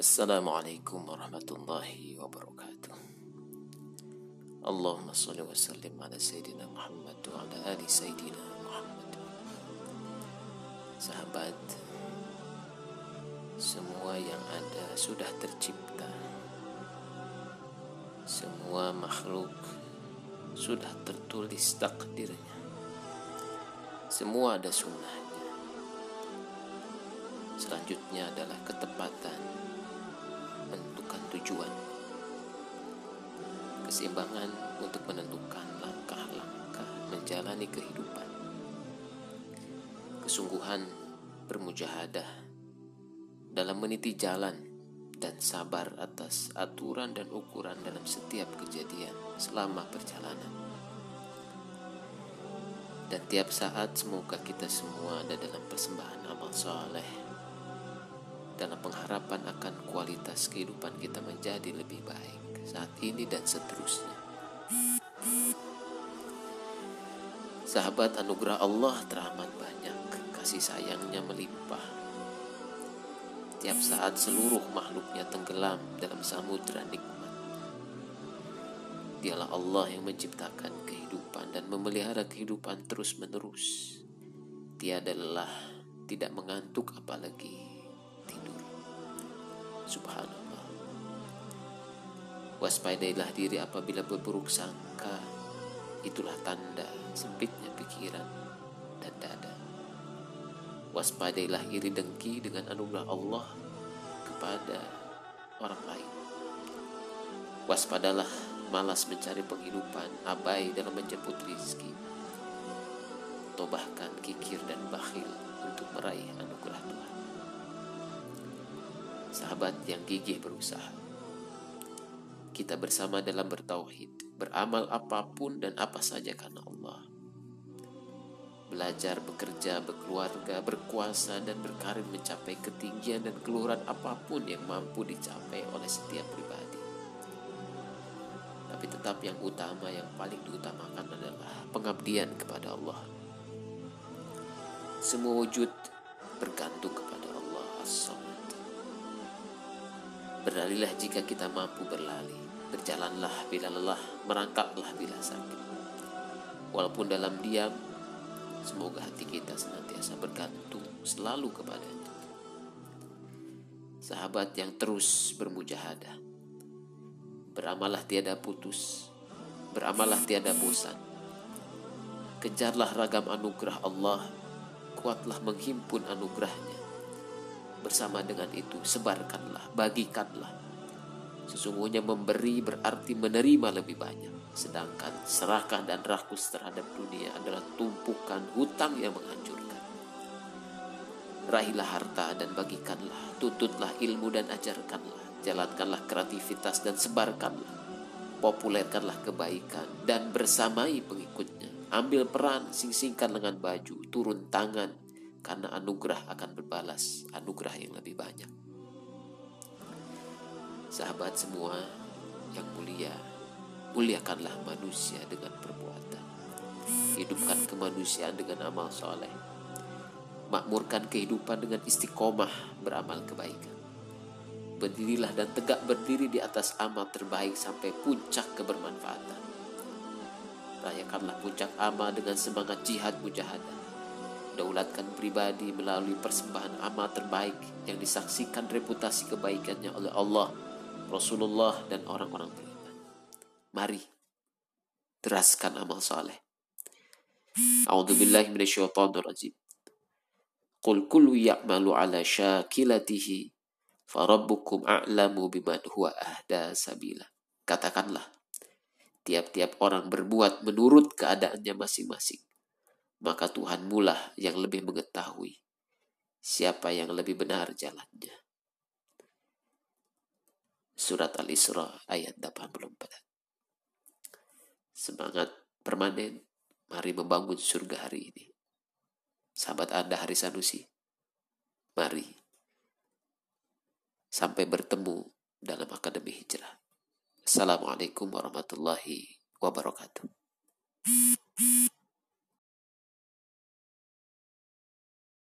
Assalamualaikum warahmatullahi wabarakatuh. Allahumma salli wa sallim ala Sayyidina Muhammad wa ala ali Sayyidina Muhammad. Sahabat, semua yang ada sudah tercipta. Semua makhluk sudah tertulis takdirnya. Semua ada sunnahnya. Selanjutnya adalah ketepatan tujuan. Keseimbangan untuk menentukan langkah-langkah menjalani kehidupan. Kesungguhan bermujahadah dalam meniti jalan dan sabar atas aturan dan ukuran dalam setiap kejadian selama perjalanan. Dan tiap saat semoga kita semua ada dalam persembahan amal soleh dalam pengharapan akan kualitas kehidupan kita menjadi lebih baik saat ini dan seterusnya. Sahabat anugerah Allah teramat banyak, kasih sayangnya melimpah. Tiap saat seluruh makhluknya tenggelam dalam samudera nikmat. Dialah Allah yang menciptakan kehidupan dan memelihara kehidupan terus-menerus. Tiada lelah, tidak mengantuk apalagi. Subhanallah. Waspadailah diri apabila berburuk sangka. Itulah tanda sempitnya pikiran dan dada. Waspadailah iri dengki dengan anugerah Allah kepada orang lain. Waspadalah malas mencari penghidupan, abai dalam menjemput rizki. Atau bahkan kikir dan bakhil untuk meraih anugerah Tuhan. Sahabat yang gigih berusaha. Kita bersama dalam bertauhid, beramal apa pun dan apa saja karena Allah. Belajar, bekerja, berkeluarga, berkuasa, dan berkarir mencapai ketinggian dan keluhuran apa pun yang mampu dicapai oleh setiap pribadi. Tapi tetap yang utama, yang paling diutamakan adalah pengabdian kepada Allah. Semua wujud Berlalilah jika kita mampu berlari, berjalanlah bila lelah, merangkaklah bila sakit. Walaupun dalam diam, semoga hati kita senantiasa bergantung selalu kepadanya. Sahabat yang terus bermujahadah, beramallah tiada putus, beramallah tiada bosan. Kejarlah ragam anugerah Allah, kuatlah menghimpun anugerahnya Bersama dengan itu, sebarkanlah, bagikanlah. Sesungguhnya memberi berarti menerima lebih banyak. Sedangkan serakah dan rakus terhadap dunia adalah tumpukan hutang yang menghancurkan. Rahilah harta dan bagikanlah, tututlah ilmu dan ajarkanlah, jalankanlah kreativitas dan sebarkanlah, populerkanlah kebaikan dan bersamai pengikutnya. Ambil peran, sing-singkan lengan baju, turun tangan, karena anugerah akan berbalas anugerah yang lebih banyak. Sahabat semua yang mulia, muliakanlah manusia dengan perbuatan. Hidupkan kemanusiaan dengan amal soleh. Makmurkan kehidupan dengan istiqomah beramal kebaikan. Berdirilah dan tegak berdiri di atas amal terbaik sampai puncak kebermanfaatan. Rayakanlah puncak amal dengan semangat jihad mujahadah daulatkan pribadi melalui persembahan amal terbaik yang disaksikan reputasi kebaikannya oleh Allah, Rasulullah dan orang-orang beriman. Mari teraskan amal saleh. A'udzubillahi minasyaitonirrajim. Qul kullu ya'malu ala syakilatihi farabbukum a'lamu biman huwa ahda sabila. Katakanlah, tiap-tiap orang berbuat menurut keadaannya masing-masing maka Tuhan mulah yang lebih mengetahui siapa yang lebih benar jalannya. Surat Al-Isra ayat 84. Semangat permanen, mari membangun surga hari ini. Sahabat Anda Hari Sanusi, mari sampai bertemu dalam Akademi Hijrah. Assalamualaikum warahmatullahi wabarakatuh.